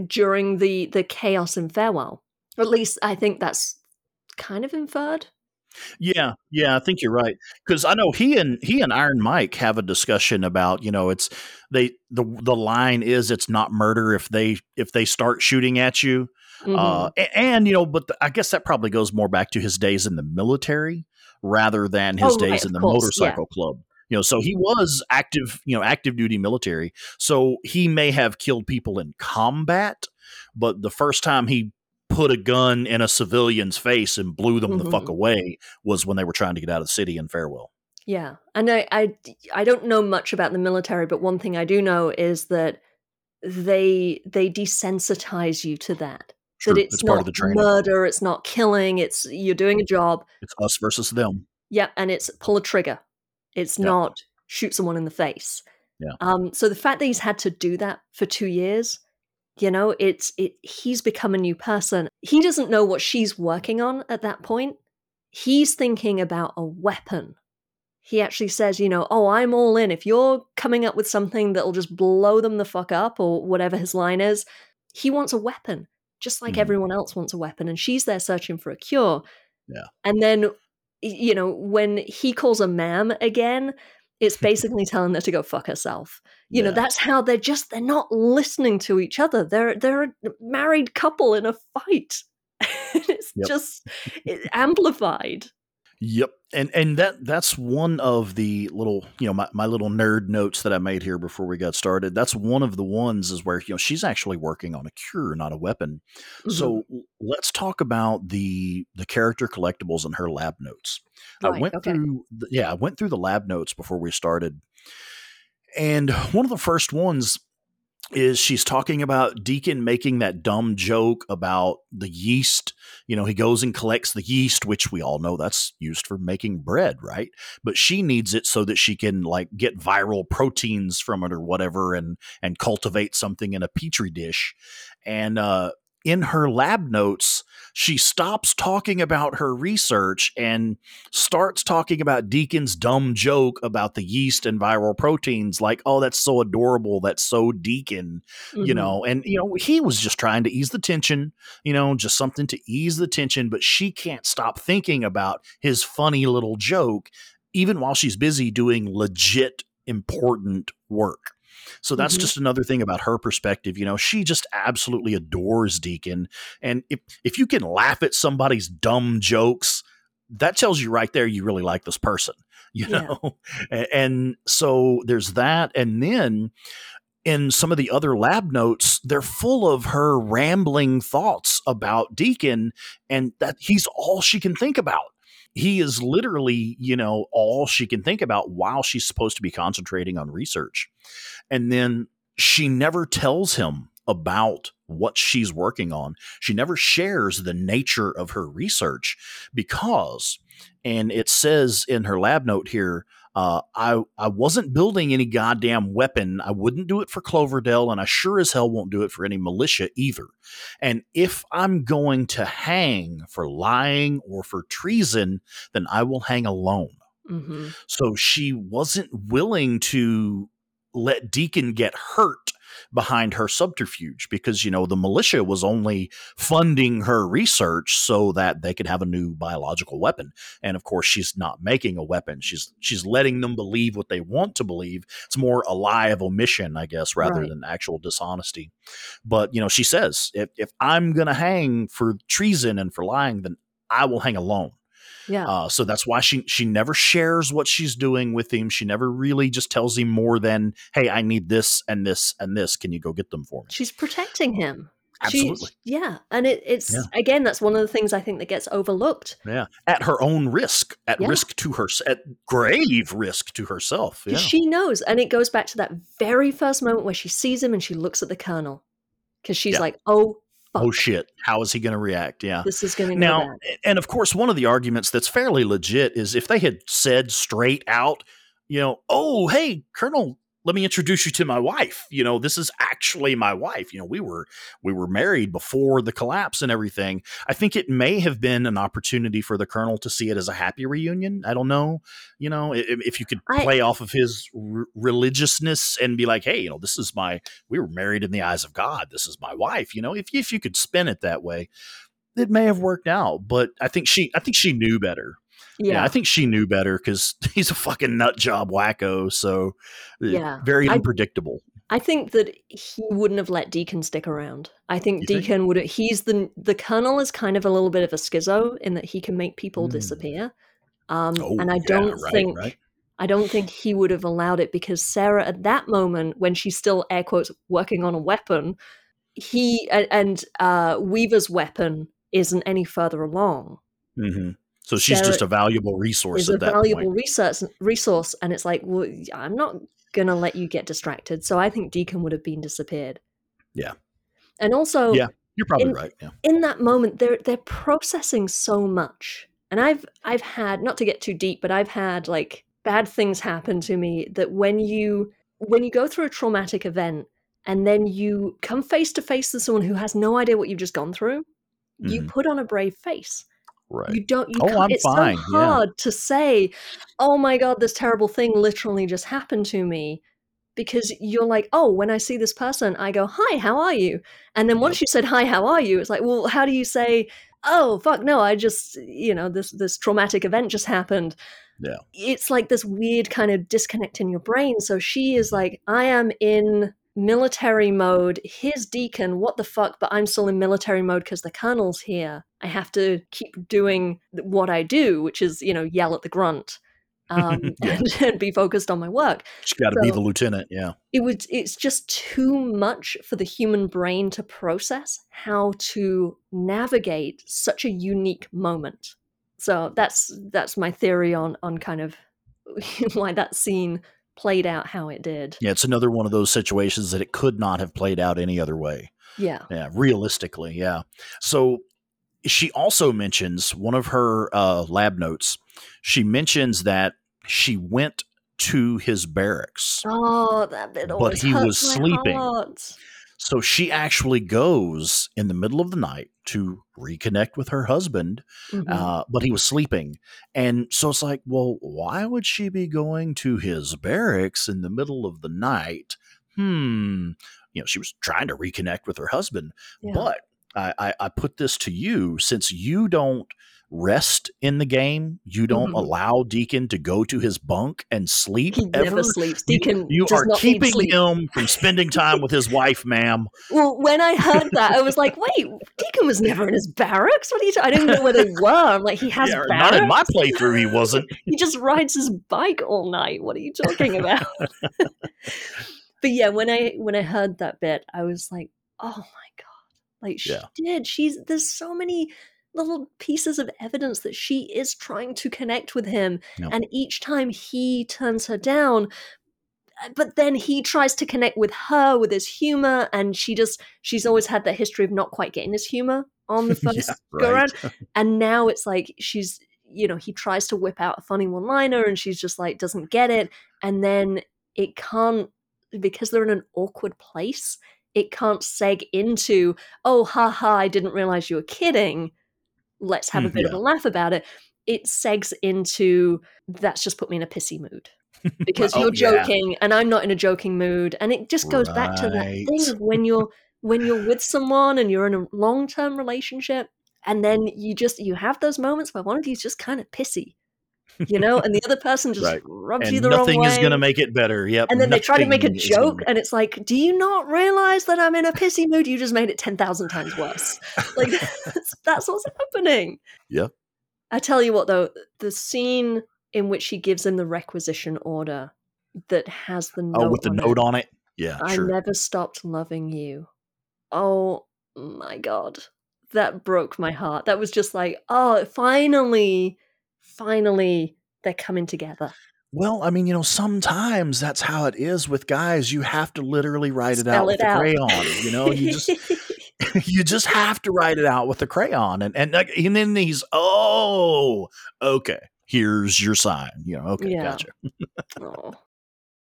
during the the chaos in farewell. At least I think that's kind of inferred. Yeah, yeah, I think you're right because I know he and he and Iron Mike have a discussion about you know it's they the the line is it's not murder if they if they start shooting at you Mhm. uh, a- and, you know but the, I guess that probably goes more back to his days in the military rather than his Oh, days right, in the course, yeah. motorcycle club. You know, so he was active, you know, active duty military. So he may have killed people in combat, but the first time he put a gun in a civilian's face and blew them the fuck Mhm. away was when they were trying to get out of the city in Farewell. Yeah, and I, I, I don't know much about the military, but one thing I do know is that they they desensitize you to that. True. That it's, It's part of not the training. murder, it's not killing, it's you're doing a job. It's us versus them. Yeah, and it's pull a trigger. It's Yeah. not shoot someone in the face. Yeah. Um, so the fact that he's had to do that for two years, you know, it's it he's become a new person. He doesn't know what she's working on at that point. He's thinking about a weapon. He actually says, you know, oh, I'm all in. If you're coming up with something that'll just blow them the fuck up, or whatever his line is, he wants a weapon, just like Mhm. everyone else wants a weapon. And she's there searching for a cure. Yeah. And then you know, when he calls her ma'am again, it's basically telling her to go fuck herself. You know, Yeah. that's how they're just they're not listening to each other. They're they're a married couple in a fight. it's Yep. just it, amplified. Yep. And and that that's one of the little, you know, my, my little nerd notes that I made here before we got started. That's one of the ones is where, you know, she's actually working on a cure, not a weapon. Mhm. So let's talk about the the character collectibles in her lab notes. I went okay. through the, yeah, I went through the lab notes before we started. And one of the first ones is she's talking about Deacon making that dumb joke about the yeast. You know, he goes and collects the yeast, which we all know that's used for making bread, right? But she needs it so that she can like get viral proteins from it or whatever and and cultivate something in a petri dish. And uh in her lab notes, she stops talking about her research and starts talking about Deacon's dumb joke about the yeast and viral proteins, like, oh, that's so adorable. That's so Deacon, you Mhm. know. And, you know, he was just trying to ease the tension, you know, just something to ease the tension, but she can't stop thinking about his funny little joke, even while she's busy doing legit important work. So that's Mhm. just another thing about her perspective. You know, she just absolutely adores Deacon. And if if you can laugh at somebody's dumb jokes, that tells you right there you really like this person. You Yeah. know? A- And so there's that. And then in some of the other lab notes, they're full of her rambling thoughts about Deacon, and that he's all she can think about. He is literally, you know, all she can think about while she's supposed to be concentrating on research. And then she never tells him about what she's working on. She never shares the nature of her research because, and it says in her lab note here, uh, I I wasn't building any goddamn weapon. I wouldn't do it for Cloverdale, and I sure as hell won't do it for any militia either. And if I'm going to hang for lying or for treason, then I will hang alone. Mhm. So she wasn't willing to let Deacon get hurt behind her subterfuge because, you know, the militia was only funding her research so that they could have a new biological weapon. And of course, she's not making a weapon. She's she's letting them believe what they want to believe. It's more a lie of omission, I guess, rather Right. than actual dishonesty. But, you know, she says, if, if I'm going to hang for treason and for lying, then I will hang alone. Yeah. Uh, so that's why she she never shares what she's doing with him. She never really just tells him more than, "Hey, I need this and this and this. Can you go get them for me?" She's protecting him. She- Absolutely, yeah. And it, it's, Yeah. again, that's one of the things I think that gets overlooked. yeah. At her own risk, at Yeah. risk to her, at grave risk to herself. Yeah, She knows. And it goes back to that very first moment where she sees him and she looks at the colonel. Because she's Yeah. like, oh, Oh, fuck. oh shit, how is he going to react? Yeah. This is going to Now, and of course, one of the arguments that's fairly legit is if they had said straight out, you know, oh, hey, Colonel, let me introduce you to my wife. You know, this is actually my wife. You know, we were we were married before the collapse and everything. I think it may have been an opportunity for the Colonel to see it as a happy reunion. I don't know. You know, if, if you could I- play off of his r- religiousness and be like, hey, you know, this is my we were married in the eyes of God. This is my wife. You know, if if you could spin it that way, it may have worked out. But I think she I think she knew better. Yeah, Yeah. I think she knew better because he's a fucking nut job wacko. So, uh, Yeah. very unpredictable. I think that he wouldn't have let Deacon stick around. I think You think? Deacon would. He's the the colonel is kind of a little bit of a schizo in that he can make people Mm. disappear. Um, Oh, and I yeah, don't right, think right. I don't think he would have allowed it because Sarah, at that moment, when she's still air quotes working on a weapon, he and uh, Weaver's weapon isn't any further along. hmm So she's Sarah just a valuable resource Is at a that valuable point. resource resource, and it's like, well, I'm not gonna let you get distracted. So I think Deacon would have been disappeared. Yeah. And also, Yeah. You're probably in- right. Yeah. in that moment they're they're processing so much and i've i've had not to get too deep but i've had like bad things happen to me that when you when you go through a traumatic event and then you come face to face with someone who has no idea what you've just gone through you Mhm. put on a brave face Right. you don't you Oh, can't, I'm it's fine, so yeah. hard to say oh my god this terrible thing literally just happened to me because you're like oh when i see this person i go hi how are you and then once you said hi how are you it's like well how do you say oh fuck no i just you know this this traumatic event just happened Yeah. it's like this weird kind of disconnect in your brain so she is mm-hmm. like i am in military mode here's deacon what the fuck but i'm still in military mode because the colonel's here i have to keep doing what i do which is you know yell at the grunt um, Yeah. and, and be focused on my work She's got to be the lieutenant. Yeah. it would it's just too much for the human brain to process how to navigate such a unique moment so that's that's my theory on on kind of why that scene played out how it did Yeah. It's another one of those situations that it could not have played out any other way. yeah Yeah. Realistically. Yeah. So she also mentions one of her uh, lab notes. She mentions that she went to his barracks. oh that bit But he was sleeping. heart. So she actually goes in the middle of the night to reconnect with her husband, Mhm. uh, but he was sleeping. And so it's like, well, why would she be going to his barracks in the middle of the night? Hmm. You know, she was trying to reconnect with her husband. Yeah. But I, I, I put this to you since you don't rest in the game, you don't Mhm. allow Deacon to go to his bunk and sleep he ever. never sleeps deacon you does are keeping him from spending time with his wife, ma'am. Well, when I heard that, I was like, "Wait, Deacon was never in his barracks. What are you? Ta- I didn't know where they were. I'm like, he has Yeah, barracks. not in my playthrough, he wasn't. he just rides his bike all night. What are you talking about? but yeah, when I when I heard that bit, I was like, "Oh my god!" Like she did. She's there's so many little pieces of evidence that she is trying to connect with him, Yep. and each time he turns her down. uh, But then he tries to connect with her with his humor, and she just she's always had that history of not quite getting his humor on the first Yeah, go right. around and now it's like she's you know he tries to whip out a funny one liner and she's just like doesn't get it and then it can't because they're in an awkward place it can't seg into oh ha ha i didn't realize you were kidding let's have a Mm, bit of a laugh about it it segs into that's just put me in a pissy mood because Oh, you're yeah. joking and i'm not in a joking mood and it just goes back to that thing of when you're when you're with someone and you're in a long-term relationship and then you just you have those moments where one of you's just kind of pissy you know and the other person just Right. rubs you the wrong way Nothing is going to make it better. Yep. and then they try to make a gonna joke and it's like do you not realize that i'm in a pissy mood you just made it 10,000 times worse like that's, that's what's happening Yep. i tell you what though the scene in which she gives him the requisition order that has the oh, note Oh, with the on note it. on it. Yeah, I sure. never stopped loving you. Oh my god. That broke my heart. That was just like, oh, finally, finally, they're coming together. Well, I mean, you know, sometimes that's how it is with guys. You have to literally write it out with it the out. crayon. You know, you just you just have to write it out with the crayon, and and like, and then he's oh okay. Here's your sign. You know, okay, Yeah. gotcha. Oh.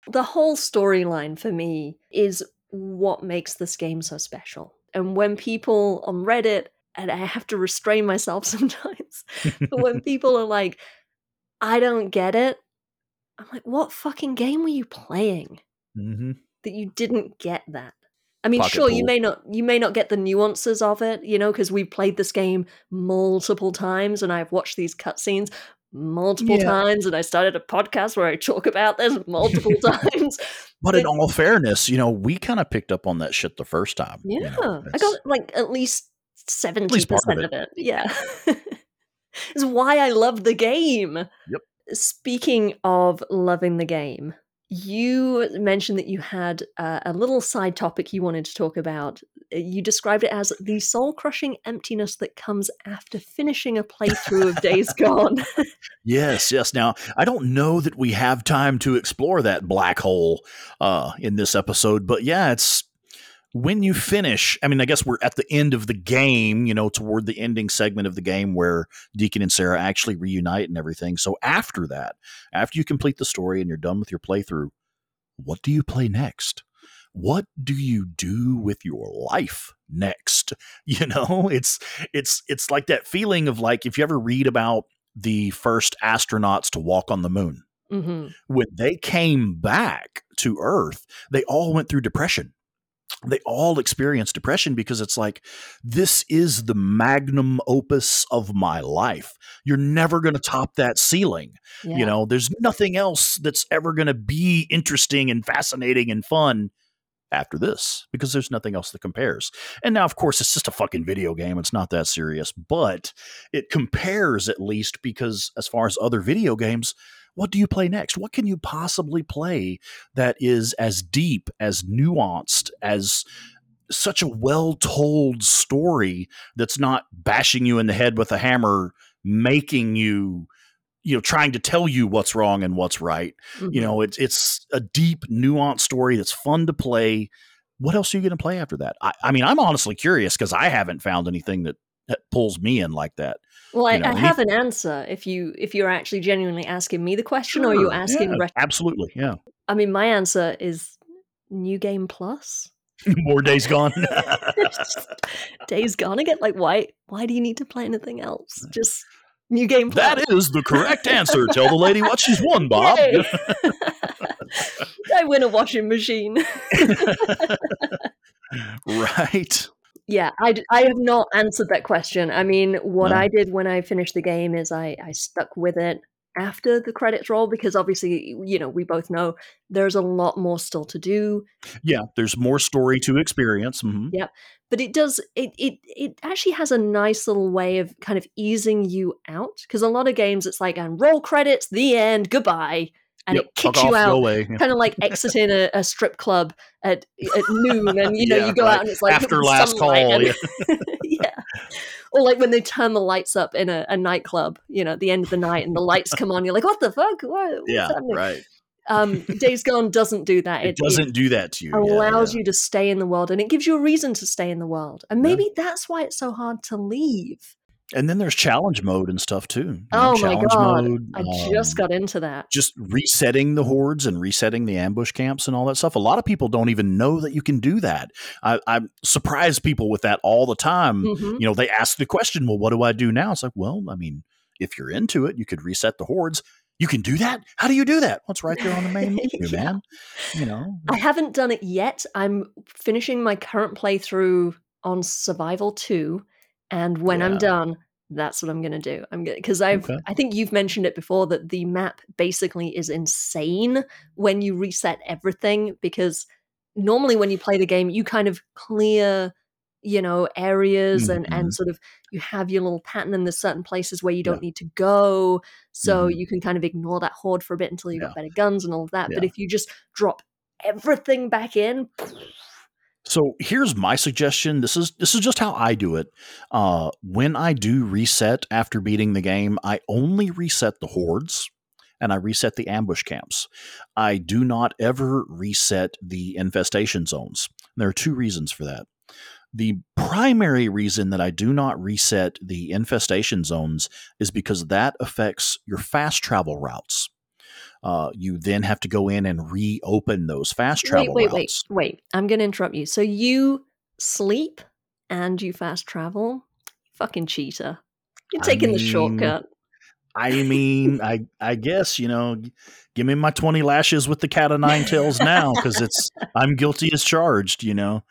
The whole storyline for me is what makes this game so special. And when people on Reddit, and I have to restrain myself sometimes, but when people are like, I don't get it, I'm like, what fucking game were you playing? hmm that you didn't get that. I mean, Pocket sure, you may not you may not get the nuances of it, you know, because we've played this game multiple times and I've watched these cutscenes multiple Yeah. times and I started a podcast where I talk about this multiple times. But in all fairness, you know, we kind of picked up on that shit the first time. you Yeah. know, I got like at least 70% least part of of it. Yeah. it's why I love the game. Yep. Speaking of loving the game, you mentioned that you had uh, a little side topic you wanted to talk about. You described it as the soul crushing emptiness that comes after finishing a playthrough of Days Gone. Yes, yes. Now, I don't know that we have time to explore that black hole uh, in this episode, but yeah, it's when you finish, I mean, I guess we're at the end of the game, you know, toward the ending segment of the game where Deacon and Sarah actually reunite and everything. So after that, after you complete the story and you're done with your playthrough, what do you play next? What do you do with your life next? You know, it's it's it's like that feeling of like if you ever read about the first astronauts to walk on the moon, hmm when they came back to Earth, they all went through depression they all experience depression because it's like this is the magnum opus of my life. You're never going to mm-hmm. top that ceiling. Yeah. you know there's nothing else that's ever going to be interesting and fascinating and fun after this because there's nothing else that compares. And now of course it's just a fucking video game. It's not that serious but it compares at least because as far as other video games what do you play next what can you possibly play that is as deep, as nuanced, as such a well told story that's not bashing you in the head with a hammer, making you, you know, trying to tell you what's wrong and what's right. You Mhm. know, it's it's a deep, nuanced story that's fun to play. What else are you going to play after that? I, I mean, I'm honestly curious because I haven't found anything that, that pulls me in like that. Well, I, you know, I have an answer if you if you're actually genuinely asking me the question or you're asking. yeah, absolutely, yeah. I mean, my answer is New Game Plus. More days gone. Days Gone again. Like, why? Why do you need to play anything else? Uh, Just New Game Plus. that is the correct answer. Tell the lady what she's won, Bob. I win a washing machine. right. Yeah, I, I have not answered that question. I mean, what No. I did when I finished the game is I, I stuck with it after the credits roll because obviously, you know, we both know there's a lot more still to do. Yeah, there's more story to experience. mhm. But it does it it it actually has a nice little way of kind of easing you out because a lot of games it's like and roll credits, the end, goodbye, and Yep, it kicks you out. Yeah. kind of like exiting a, a strip club at at noon, and you know Yeah, you go right. out and it's like After last call, and- yeah. Or like when they turn the lights up in a, a nightclub, you know, at the end of the night, and the lights come on, you're like, "What the fuck? What, Yeah, happening?" right. Um, Days Gone doesn't do that. It, doesn't do that to you. yeah, allows yeah. you to stay in the world, and it gives you a reason to stay in the world. And Yeah. maybe that's why it's so hard to leave. And then there's challenge mode and stuff too. you know, Oh my god, mode, I just um, got into that. just resetting the hordes and resetting the ambush camps and all that stuff. A lot of people don't even know that you can do that. I, I surprise people with that all the time. Mhm. You know, they ask the question, "Well, what do I do now?" It's like, well, I mean, if you're into it, you could reset the hordes. You can do that. How do you do that? What's right there on the main menu, Yeah. man? You know, I haven't done it yet. I'm finishing my current playthrough on Survival 2, and when I'm done, that's what I'm going to do. I'm going because I've Okay. I think you've mentioned it before that the map basically is insane when you reset everything because normally when you play the game you kind of clear you know areas and Mhm. and sort of you have your little pattern and there's certain places where you don't need to go so Mhm. you can kind of ignore that horde for a bit until you've Yeah. got better guns and all of that but if you just drop everything back in So here's my suggestion. This is this is just how I do it. Uh, when I do reset after beating the game, I only reset the hordes and I reset the ambush camps. I do not ever reset the infestation zones. There are two reasons for that. The primary reason that I do not reset the infestation zones is because that affects your fast travel routes. Uh, you then have to go in and reopen those fast travel wait wait routes. wait wait i'm going to interrupt you so you sleep and you fast travel fucking cheater you're I taking the shortcut I mean, I I guess you know, give me my twenty lashes with the cat of nine tails now because it's I'm guilty as charged, you know.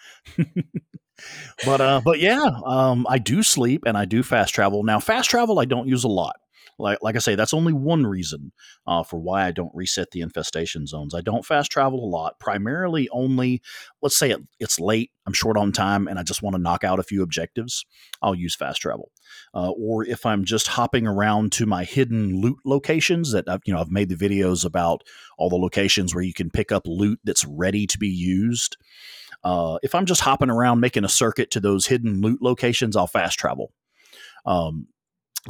but uh, but yeah, um, I do sleep and I do fast travel. Now, fast travel I don't use a lot. Like like I say, that's only one reason uh, for why I don't reset the infestation zones. I don't fast travel a lot, primarily only. Let's say it, it's late, I'm short on time, and I just want to knock out a few objectives. I'll use fast travel uh, or if I'm just hopping around to my hidden loot locations that I've, you know I've made the videos about all the locations where you can pick up loot that's ready to be used. Uh, if I'm just hopping around making a circuit to those hidden loot locations, I'll fast travel. Um,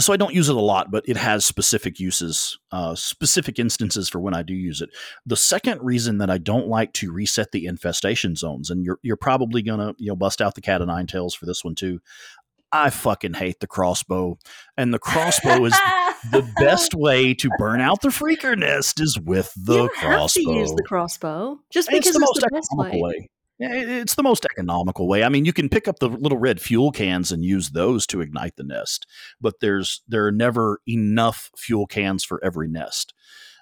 so I don't use it a lot, but it has specific uses, uh, specific instances for when I do use it. The second reason that I don't like to reset the infestation zones, and you're you're probably gonna you know bust out the cat of nine tails for this one too. I fucking hate the crossbow, and the crossbow is the best way to burn out the freaker nest is with the you crossbow. have to use the crossbow just it's because the it's the best way. way. It's the most economical way. I mean, you can pick up the little red fuel cans and use those to ignite the nest, but there's there are never enough fuel cans for every nest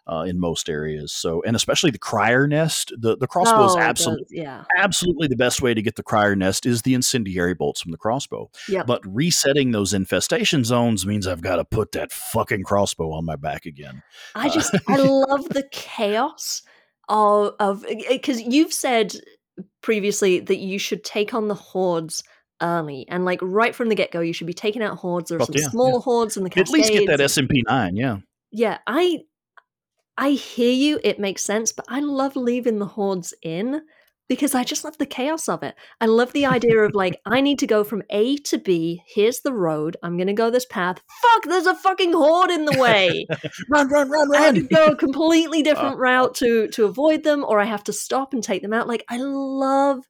uh, in most areas. So, and especially the crier nest, the the crossbow is Oh, it absolutely yeah. absolutely the best way to get the crier nest is the incendiary bolts from the crossbow. Yep. But resetting those infestation zones means I've got to put that fucking crossbow on my back again. I Uh, just I love the chaos of of because you've said previously that you should take on the hordes early and like right from the get go you should be taking out hordes. or Fuck some yeah, small yeah. hordes in the At least get that and- SMP nine, yeah. yeah, I I hear you. It makes sense, but I love leaving the hordes in because I just love the chaos of it. I love the idea of like I need to go from A to B. Here's the road. I'm gonna go this path. Fuck, there's a fucking horde in the way. Run, run, run, run. I have to go a completely different route to to avoid them, or I have to stop and take them out. Like I love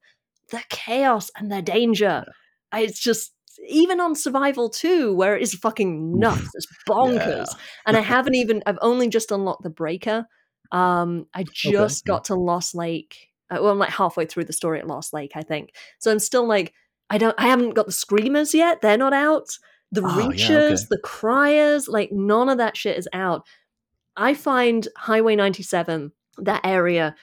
the chaos and the danger. I, it's just even on survival 2 where it is fucking nuts it's bonkers and i haven't even i've only just unlocked the breaker um i just yeah. got to lost lake Uh, well i'm like halfway through the story at lost lake i think so i'm still like i don't i haven't got the screamers yet they're not out the Oh, yeah, reachers okay. the criers like none of that shit is out i find highway 97 that area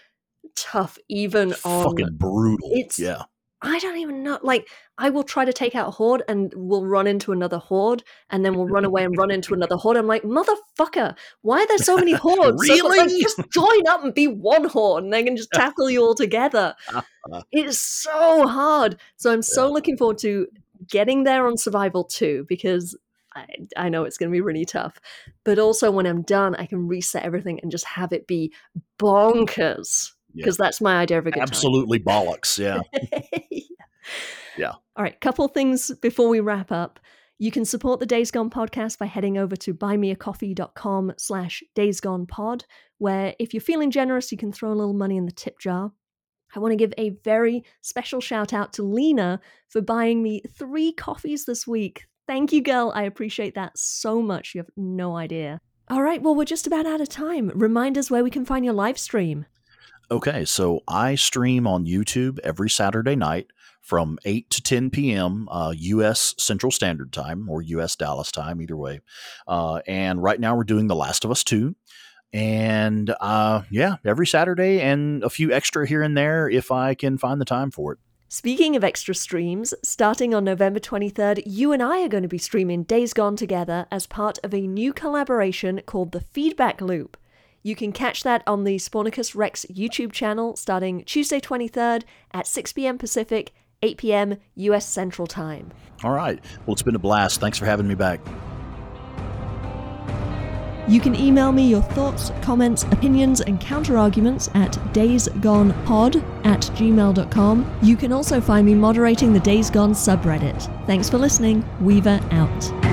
tough even on Fucking brutal. it's- yeah. I don't even know. Like, I will try to take out a horde and we'll run into another horde and then we'll run away and run into another horde. I'm like, motherfucker, why are there so many hordes? So, like, Really? just join up and be one horde and they can just tackle you all together. it is so hard. So I'm so looking forward to getting there on Survival 2 because I, I know it's going to be really tough. But also, when I'm done, I can reset everything and just have it be bonkers. Yeah. Because that's my idea of a good time. Absolutely bollocks. Yeah. Yeah. All right, couple things before we wrap up. You can support the Days Gone podcast by heading over to buymeacoffee.com slash daysgonepod, where if you're feeling generous, you can throw a little money in the tip jar. I want to give a very special shout out to Lena for buying me three coffees this week. Thank you, girl. I appreciate that so much. You have no idea. All right, well, we're just about out of time. Remind us where we can find your live stream. Okay, so I stream on YouTube every Saturday night from 8 to 10 p.m. Uh, U.S. Central Standard Time or U.S. Dallas time, either way. Uh, and right now we're doing The Last of Us 2. And uh, yeah, every Saturday and a few extra here and there if I can find the time for it. Speaking of extra streams, starting on November 23rd, you and I are going to be streaming Days Gone together as part of a new collaboration called The Feedback Loop. You can catch that on the Spornicus Rex YouTube channel starting Tuesday 23rd at 6 p.m. Pacific, 8 p.m. US Central Time. All right. Well, it's been a blast. Thanks for having me back. You can email me your thoughts, comments, opinions, and counterarguments at daysgonepod at gmail.com. You can also find me moderating the Days Gone subreddit. Thanks for listening. Weaver out.